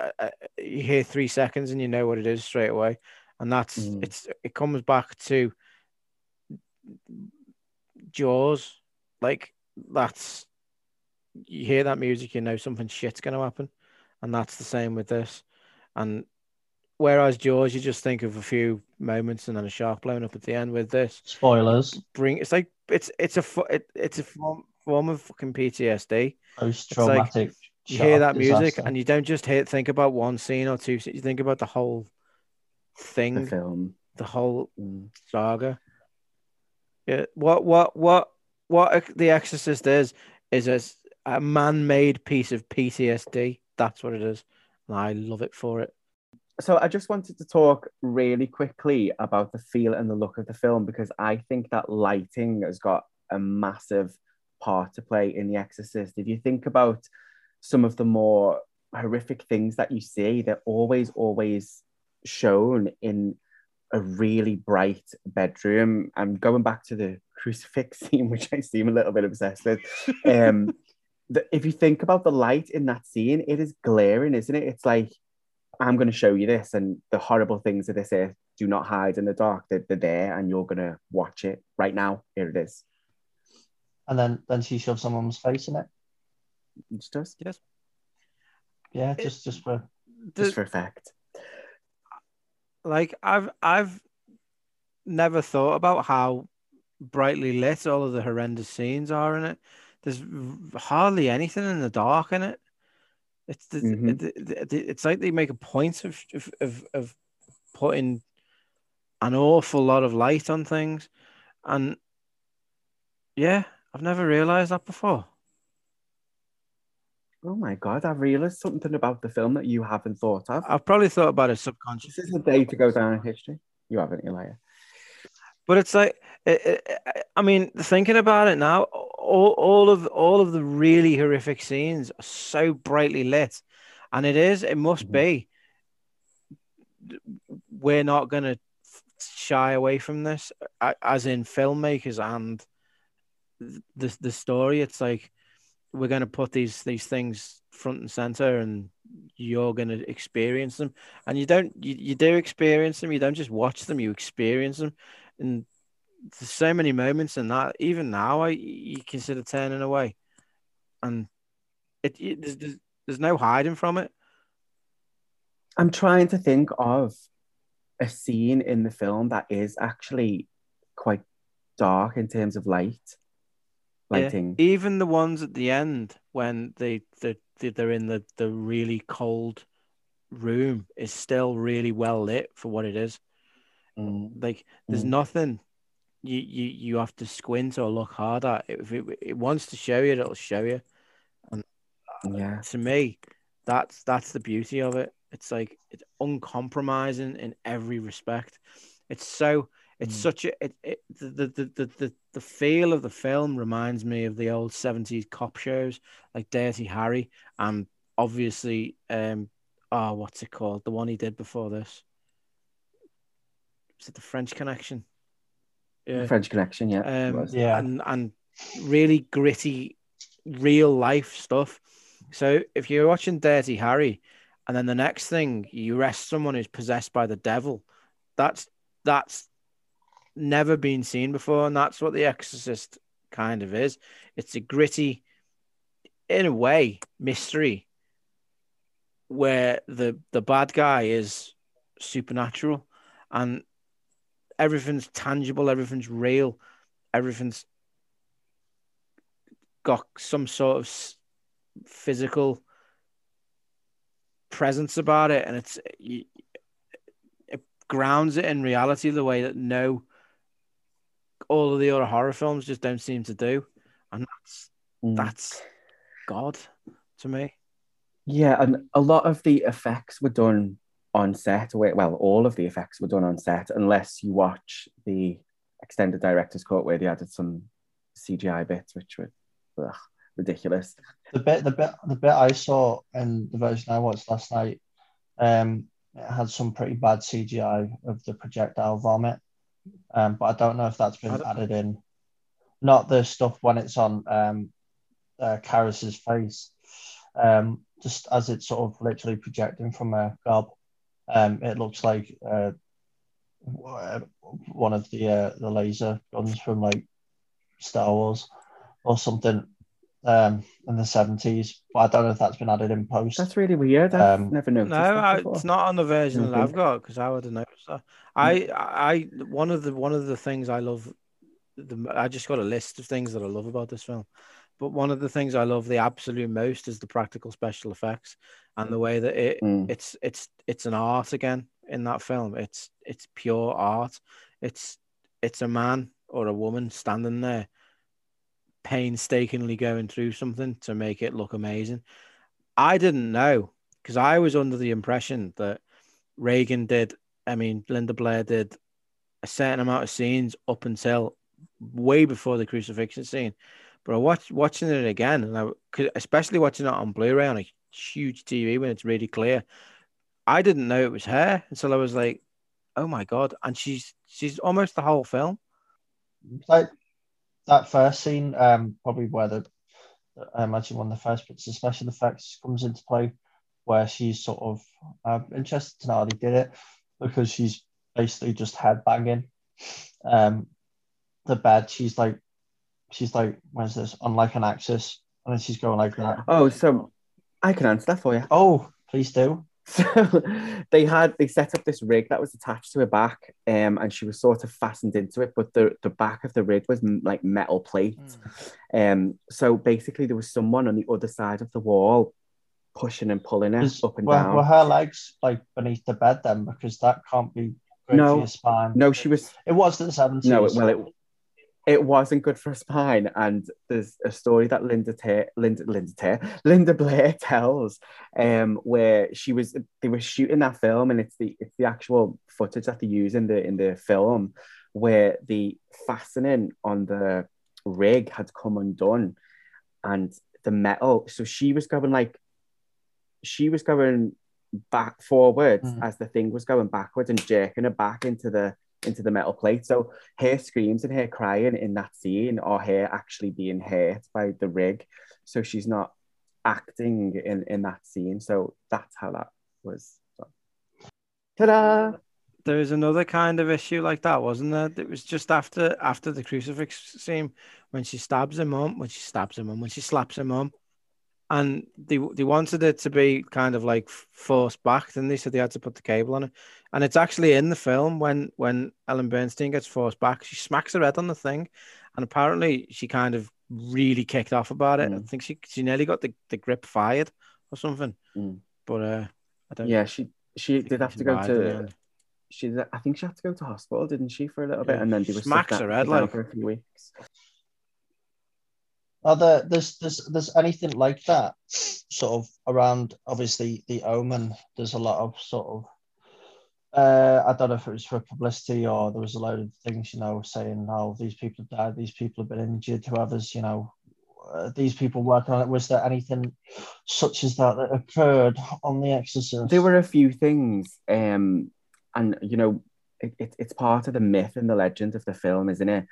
uh, uh, you hear three seconds and you know what it is straight away. And that's Mm. it's it comes back to Jaws, like that's you hear that music, you know something shit's gonna happen, and that's the same with this. And whereas Jaws, you just think of a few moments and then a shark blowing up at the end. With this, spoilers, bring it's like it's it's a fu- it, it's a form form of fucking PTSD. post traumatic. You hear that music and you don't just hear think about one scene or two. You think about the whole The thing, film. the whole Mm. saga. Yeah, what what what what The Exorcist is is a man-made piece of PTSD. That's what it is, and I love it for it. So I just wanted to talk really quickly about the feel and the look of the film because I think that lighting has got a massive part to play in The Exorcist. If you think about some of the more horrific things that you see, they're always, always shown in a really bright bedroom. I'm going back to the crucifix *laughs* scene, which I seem a little bit obsessed with. Um, *laughs* the, if you think about the light in that scene, it is glaring, isn't it? It's like, I'm going to show you this, and the horrible things of this earth do not hide in the dark. They're, they're there, and you're going to watch it right now. Here it is. and then then she shoves someone's face in it. It just does, Yes, Yeah, It- just just for just for effect. like I've I've never thought about how brightly lit all of the horrendous scenes are in it. There's hardly anything in the dark in it. It's the, Mhm. the- the- it's like they make a point of, of of of putting an awful lot of light on things, and yeah, I've never realized that before. Oh my god, I've realised something about the film that you haven't thought of. I've probably thought about it subconsciously. This is a day to go down in history. You haven't, you liar. But it's like, it, it, I mean, thinking about it now, all, all of all of the really horrific scenes are so brightly lit, and it is, it must Mhm. be. We're not going to shy away from this, as in filmmakers and the the story. It's like we're going to put these these things front and center, and you're going to experience them. And you don't, you, you do experience them. You don't just watch them; you experience them and there's so many moments and that even now I you consider turning away and it, it there's, there's, there's no hiding from it I'm trying to think of a scene in the film that is actually quite dark in terms of light, Yeah. lighting. even the ones at the end when they they they're in the the really cold room is still really well lit for what it is Mm. like there's Mm. nothing you, you you have to squint or look hard at if it, it wants to show you it'll show you And Yeah. to me, that's that's the beauty of it. It's like it's uncompromising in every respect. It's so it's Mm. such a it, it the, the, the, the, the the feel of the film reminds me of the old 70s cop shows like Dirty Harry and obviously um oh what's it called? The one he did before this. Is it the French connection? Yeah. French Connection, yeah. um. Yeah. and and really gritty, real life stuff. So if you're watching Dirty Harry, and then the next thing you arrest someone who's possessed by the devil, that's that's never been seen before, and that's what The Exorcist kind of is. It's a gritty, in a way, mystery where the the bad guy is supernatural and everything's tangible, everything's real, everything's got some sort of physical presence about it, and it's it grounds it in reality the way that no all of the other horror films just don't seem to do, and that's Mm. that's God to me. Yeah, and a lot of the effects were done on set. Where, well, all of the effects were done on set, unless you watch the extended director's cut where they added some CGI bits, which were ugh, ridiculous. The bit, the bit, the bit I saw in the version I watched last night, um, it had some pretty bad CGI of the projectile vomit, um, but I don't know if that's been added in. Not the stuff when it's on um, uh, Karras's face, um, just as it's sort of literally projecting from a gob. Um, it looks like uh, one of the uh, the laser guns from like Star Wars or something um, in the seventies. But I don't know if that's been added in post. That's really weird. I've Um, never noticed No, that I, it's not on the version that I've got because I would have noticed that. I, I, one of the one of the things I love, the I just got a list of things that I love about this film, but one of the things I love the absolute most is the practical special effects and the way that it Mm. it's it's it's an art again in that film. It's it's pure art. It's it's a man or a woman standing there painstakingly going through something to make it look amazing. I didn't know because I was under the impression that Regan did, I mean, Linda Blair did a certain amount of scenes up until way before the crucifixion scene. But I watched watching it again, and I, especially watching it on Blu-ray on a huge TV when it's really clear. I didn't know it was her until I was like, "Oh my god!" And she's she's almost the whole film. like that first scene, um, probably where the I imagine one of the first bits of special effects comes into play, where she's sort of I'm interested to know how they did it because she's basically just head banging um the bed. She's like she's like where's this on like an axis and then she's going like that. Oh, so I can answer that for you. Oh, please do. *laughs* So they had they set up this rig that was attached to her back, um, and she was sort of fastened into it, but the the back of the rig was m- like metal plates. Um, so basically there was someone on the other side of the wall pushing and pulling her up and were, down. were her legs like beneath the bed then? Because that can't be No. No, she was It was the 70s. no, it- well it it wasn't good for a spine, and there's a story that Linda Ta- Linda Linda Ta- Linda Blair *laughs* tells, um, where she was they were shooting that film, and it's the it's the actual footage that they use in the in the film, where the fastening on the rig had come undone, and the metal. So she was going like, she was going back forwards Mm. as the thing was going backwards and jerking her back into the into the metal plate. So her screams and her crying in that scene are her actually being hurt by the rig. So she's not acting in, in that scene. So that's how that was. done. Ta-da! There was another kind of issue like that, wasn't there? It was just after after the crucifix scene when she stabs her mum, when she stabs her mum, when she slaps her mum, and they they wanted it to be kind of like forced back, and they said they had to put the cable on it, and it's actually in the film when when Ellen Burstyn gets forced back, she smacks her head on the thing, and apparently she kind of really kicked off about it. I Mm. think she she nearly got the, the grip fired or something, Mm. but uh, I don't. Yeah, she she did have to go survived in the to. She, I think she had to go to hospital, didn't she, for a little bit, Yeah, and then she were smacks her head, like. for a few weeks. Are there there's there's there's anything like that sort of around obviously the omen? There's a lot of sort of uh, I don't know if it was for publicity or there was a load of things, you know, saying, "Oh, these people have died, these people have been injured, whoever's, you know, uh, these people working on it." Was there anything such as that that occurred on The Exorcist? There were a few things, um, and you know, it, it, it's part of the myth and the legend of the film, isn't it?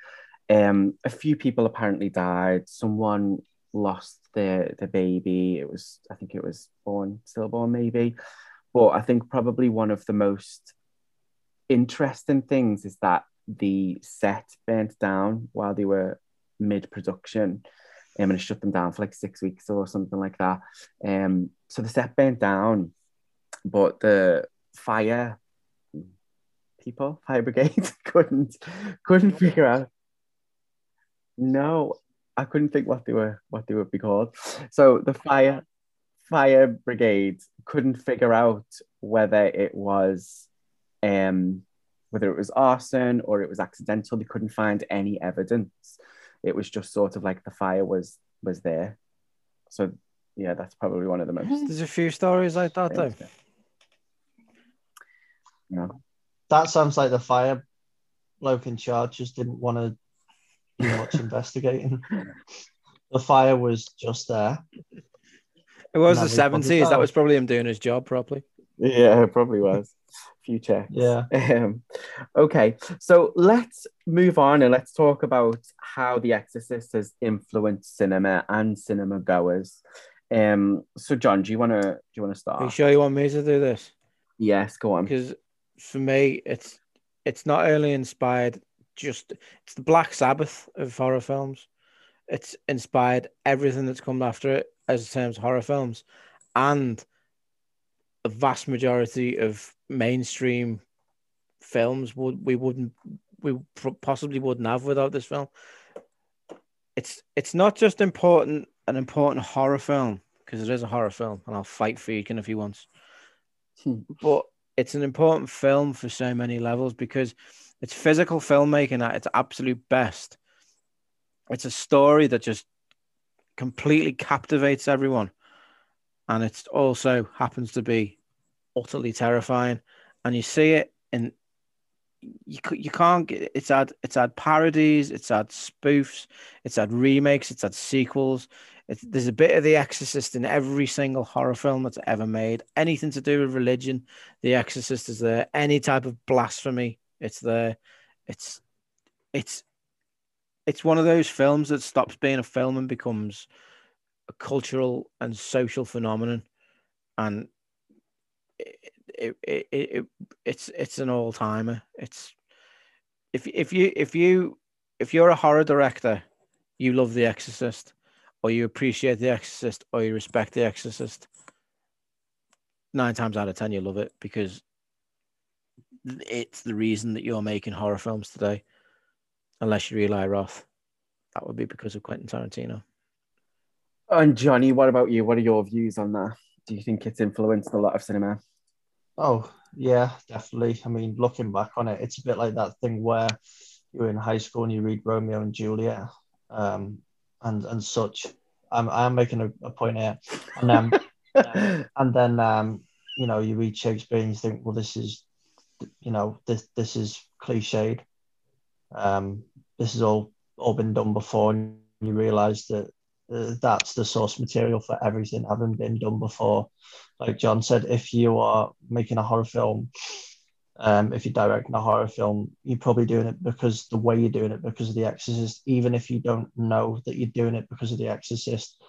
Um, a few people apparently died. Someone lost their the baby. It was, I think, it was born stillborn, maybe. But I think probably one of the most interesting things is that the set burnt down while they were mid production. Um, and it shut them down for like six weeks or something like that. Um, so the set burnt down, but the fire people, fire brigade, *laughs* couldn't couldn't figure out. No, I couldn't think what they were what they would be called. So the fire fire brigade couldn't figure out whether it was um whether it was arson or it was accidental. They couldn't find any evidence. It was just sort of like the fire was was there. So yeah that's probably one of the most there's a few stories like that though. yeah that sounds like the fire bloke in charge just didn't want to do much investigating the fire was just there it was the seventies. That was probably him doing his job properly. Yeah, it probably was. Few checks. Yeah. Um, okay, so let's move on and let's talk about how The Exorcist has influenced cinema and cinema goers. Um, so John, do you wanna do you wanna start? Are you sure you want me to do this? Yes, go on. Because for me, it's it's not only inspired. Just it's the Black Sabbath of horror films. It's inspired everything that's come after it as terms of horror films, and a vast majority of mainstream films would we wouldn't we possibly wouldn't have without this film. It's it's not just important an important horror film because it is a horror film, and I'll fight for Egan if he wants. Hmm. but it's an important film for so many levels because it's physical filmmaking at its absolute best. It's a story that just completely captivates everyone. And it also happens to be utterly terrifying. And you see it in you you can't get it's had it's had parodies, it's had spoofs, it's had remakes, it's had sequels. It's, there's a bit of The Exorcist in every single horror film that's ever made. Anything to do with religion, The Exorcist is there. Any type of blasphemy, it's there. It's it's it's one of those films that stops being a film and becomes a cultural and social phenomenon, and it, it, it, it it's it's an all timer. It's if if you if you if you're a horror director, you love The Exorcist, or you appreciate The Exorcist, or you respect The Exorcist. Nine times out of ten, you love it because it's the reason that you're making horror films today unless you're Eli Roth. That would be because of Quentin Tarantino. And Johnny, what about you? What are your views on that? Do you think it's influenced a lot of cinema? Oh, yeah, definitely. I mean, looking back on it, it's a bit like that thing where you're in high school and you read Romeo and Juliet um, and and such. I'm I'm making a, a point here, and then *laughs* and then um, you know you read Shakespeare and you think, well, this is you know this this is cliched. Um, this is all all been done before, and you realise that uh, that's the source material for everything having been done before. Like John said, if you are making a horror film, um, if you're directing a horror film, you're probably doing it because the way you're doing it because of The Exorcist. Even if you don't know that you're doing it because of The Exorcist,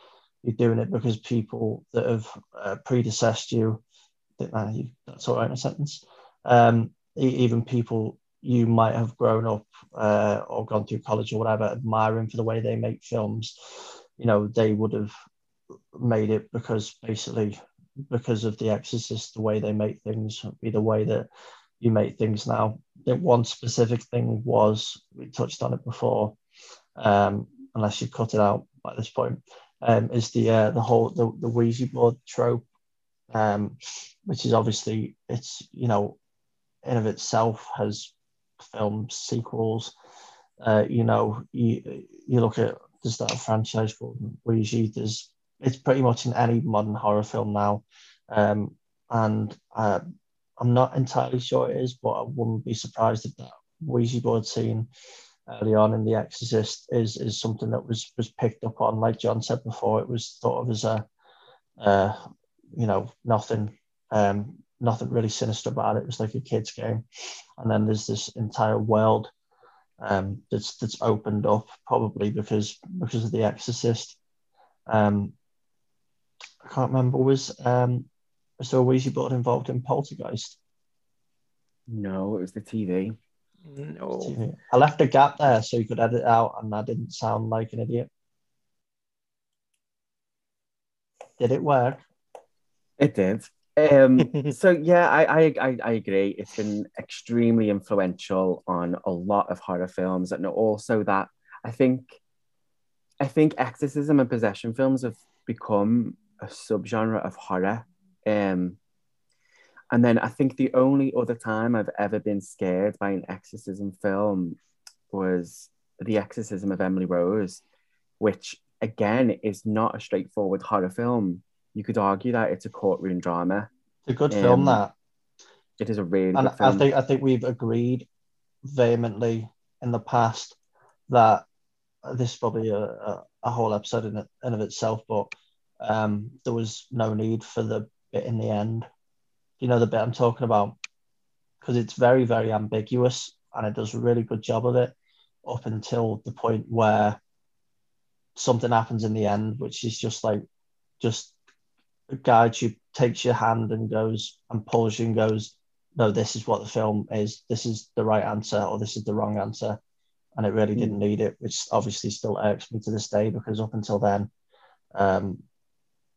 you're doing it because people that have uh, predecessed you, uh, that's all right in a sentence. Um, even people you might have grown up uh, or gone through college or whatever admiring for the way they make films you know they would have made it because basically because of the exorcist the way they make things be the way that you make things now. The one specific thing was we touched on it before um, unless you cut it out at this point um, is the uh, the whole the, the Ouija board trope um, which is obviously it's you know in of itself has films, sequels. Uh, you know, you, you look at the start of franchise called Ouija. There's it's pretty much in any modern horror film now, um, and uh, I'm not entirely sure it is, but I wouldn't be surprised if that Ouija board scene early on in The Exorcist is is something that was was picked up on. Like John said before, it was thought of as a, uh, you know, nothing, um, nothing really sinister about it. It was like a kids game, and then there's this entire world um, that's that's opened up probably because because of The Exorcist. Um, I can't remember was um, was there a Ouija board involved in Poltergeist? No, it was the TV. No. I left a gap there so you could edit out, and I didn't sound like an idiot. Did it work? It did. Um, *laughs* so yeah, I, I I agree. It's been extremely influential on a lot of horror films, and also that I think I think exorcism and possession films have become a subgenre of horror. Um, and then I think the only other time I've ever been scared by an exorcism film was The Exorcism of Emily Rose, which again is not a straightforward horror film. You could argue that it's a courtroom drama. It's a good film. Um, That It is a really and good film. I think I think we've agreed vehemently in the past that this is probably a, a, a whole episode in, in of itself, but um, there was no need for the bit in the end. You know the bit I'm talking about because it's very very ambiguous and it does a really good job of it up until the point where something happens in the end, which is just like just guides you, takes your hand and goes and pulls you and goes, no, this is what the film is. This is the right answer or this is the wrong answer. And it really didn't need it, which obviously still irks me to this day because up until then, um,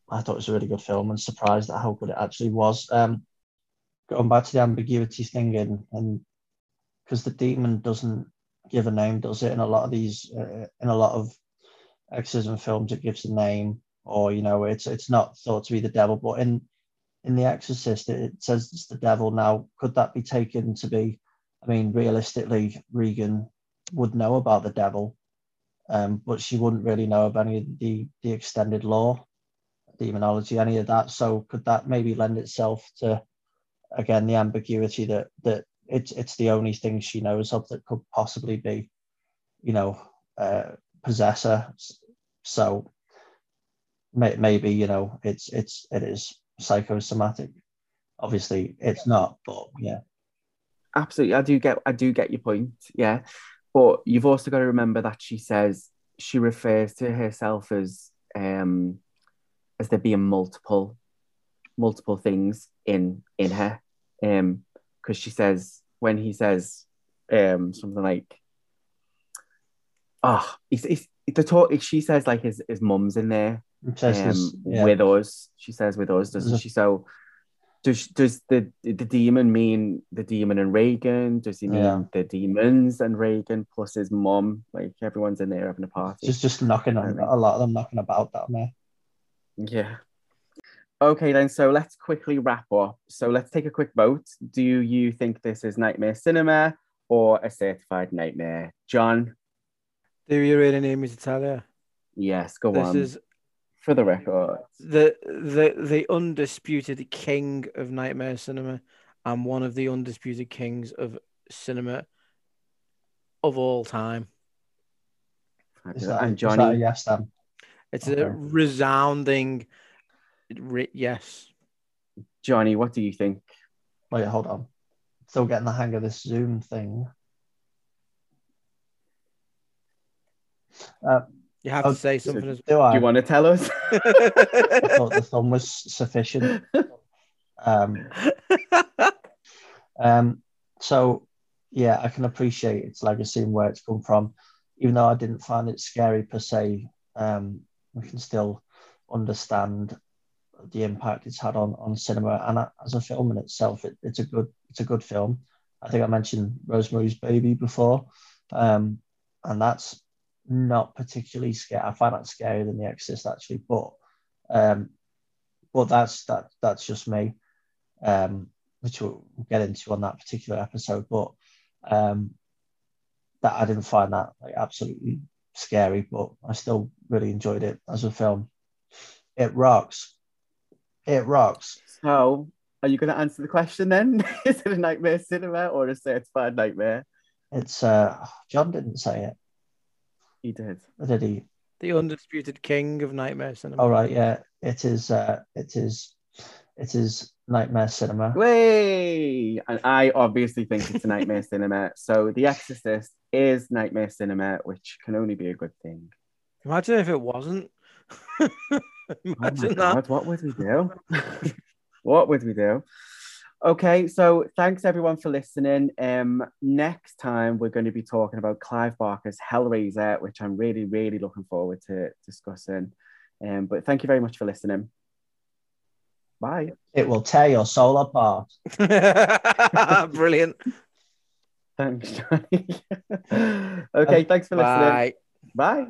I thought it was a really good film and surprised at how good it actually was. Um, going back to the ambiguity thing and and because the demon doesn't give a name, does it? In a lot of these, uh, in a lot of exorcism films, it gives a name, or you know, it's it's not thought to be the devil. But in in The Exorcist, it, it says it's the devil. Now, could that be taken to be? I mean, realistically, Regan would know about the devil, um, but she wouldn't really know of any of the the extended law, demonology, any of that. So, could that maybe lend itself to again the ambiguity that that it's it's the only thing she knows of that could possibly be, you know, uh, possessor. So may, maybe you know it's it's it is psychosomatic. Obviously, it's not, but yeah, Absolutely, I do get I do get your point, yeah. But you've also got to remember that she says she refers to herself as um as there being multiple multiple things in in her. Um because she says when he says um something like oh it's, it's the talk she says like his his mum's in there um, yeah. with us. She says with us, doesn't she? So does does the the demon mean the demon and Regan? Does he mean Yeah. the demons and Regan plus his mum? Like everyone's in there having a party. just just knocking on a lot of them knocking about down there. Yeah. Okay, then. So let's quickly wrap up. So let's take a quick vote. Do you think this is Nightmare Cinema or a certified nightmare? John? Do you really name is to tell you? Yes, go This on. is For the record. the the the undisputed king of nightmare cinema and one of the undisputed kings of cinema of all time. Is that, and is that a Johnny? yes then? It's Okay. a resounding re- yes. Johnny, what do you think? Wait, hold on. Still getting the hang of this Zoom thing. Uh, You have Oh, to say so something as do I? Do you want to tell us? I thought the thumb was sufficient. Um, um, so yeah, I can appreciate its legacy and where it's come from, even though I didn't find it scary per se. Um, we can still understand the impact it's had on on cinema and as a film in itself. It, it's a good it's a good film. I think I mentioned Rosemary's Baby before, um, and that's not particularly scary. I find that scarier than The Exorcist actually, but um, but that's that that's just me, um, which we'll we'll get into on that particular episode. But um, that I didn't find that like absolutely scary, but I still really enjoyed it as a film. It rocks. It rocks. So, are you going to answer the question then? *laughs* is it a nightmare cinema or a certified nightmare? It's uh John didn't say it, He did. or did he? The undisputed king of nightmare cinema. All right, yeah. It is uh it is it is Nightmare Cinema. Way! And I obviously think it's a nightmare cinema. So, The Exorcist is nightmare cinema, which can only be a good thing. Imagine if it wasn't. *laughs* Oh my Imagine that. God, what would we do? what would we do? Okay, so thanks everyone for listening. Um, next time we're going to be talking about Clive Barker's Hellraiser, which I'm really, really looking forward to discussing. Um, but thank you very much for listening. Bye. It will tear your soul apart. *laughs* Brilliant. Thanks, Johnny. *laughs* okay, thanks for listening. Bye. Bye.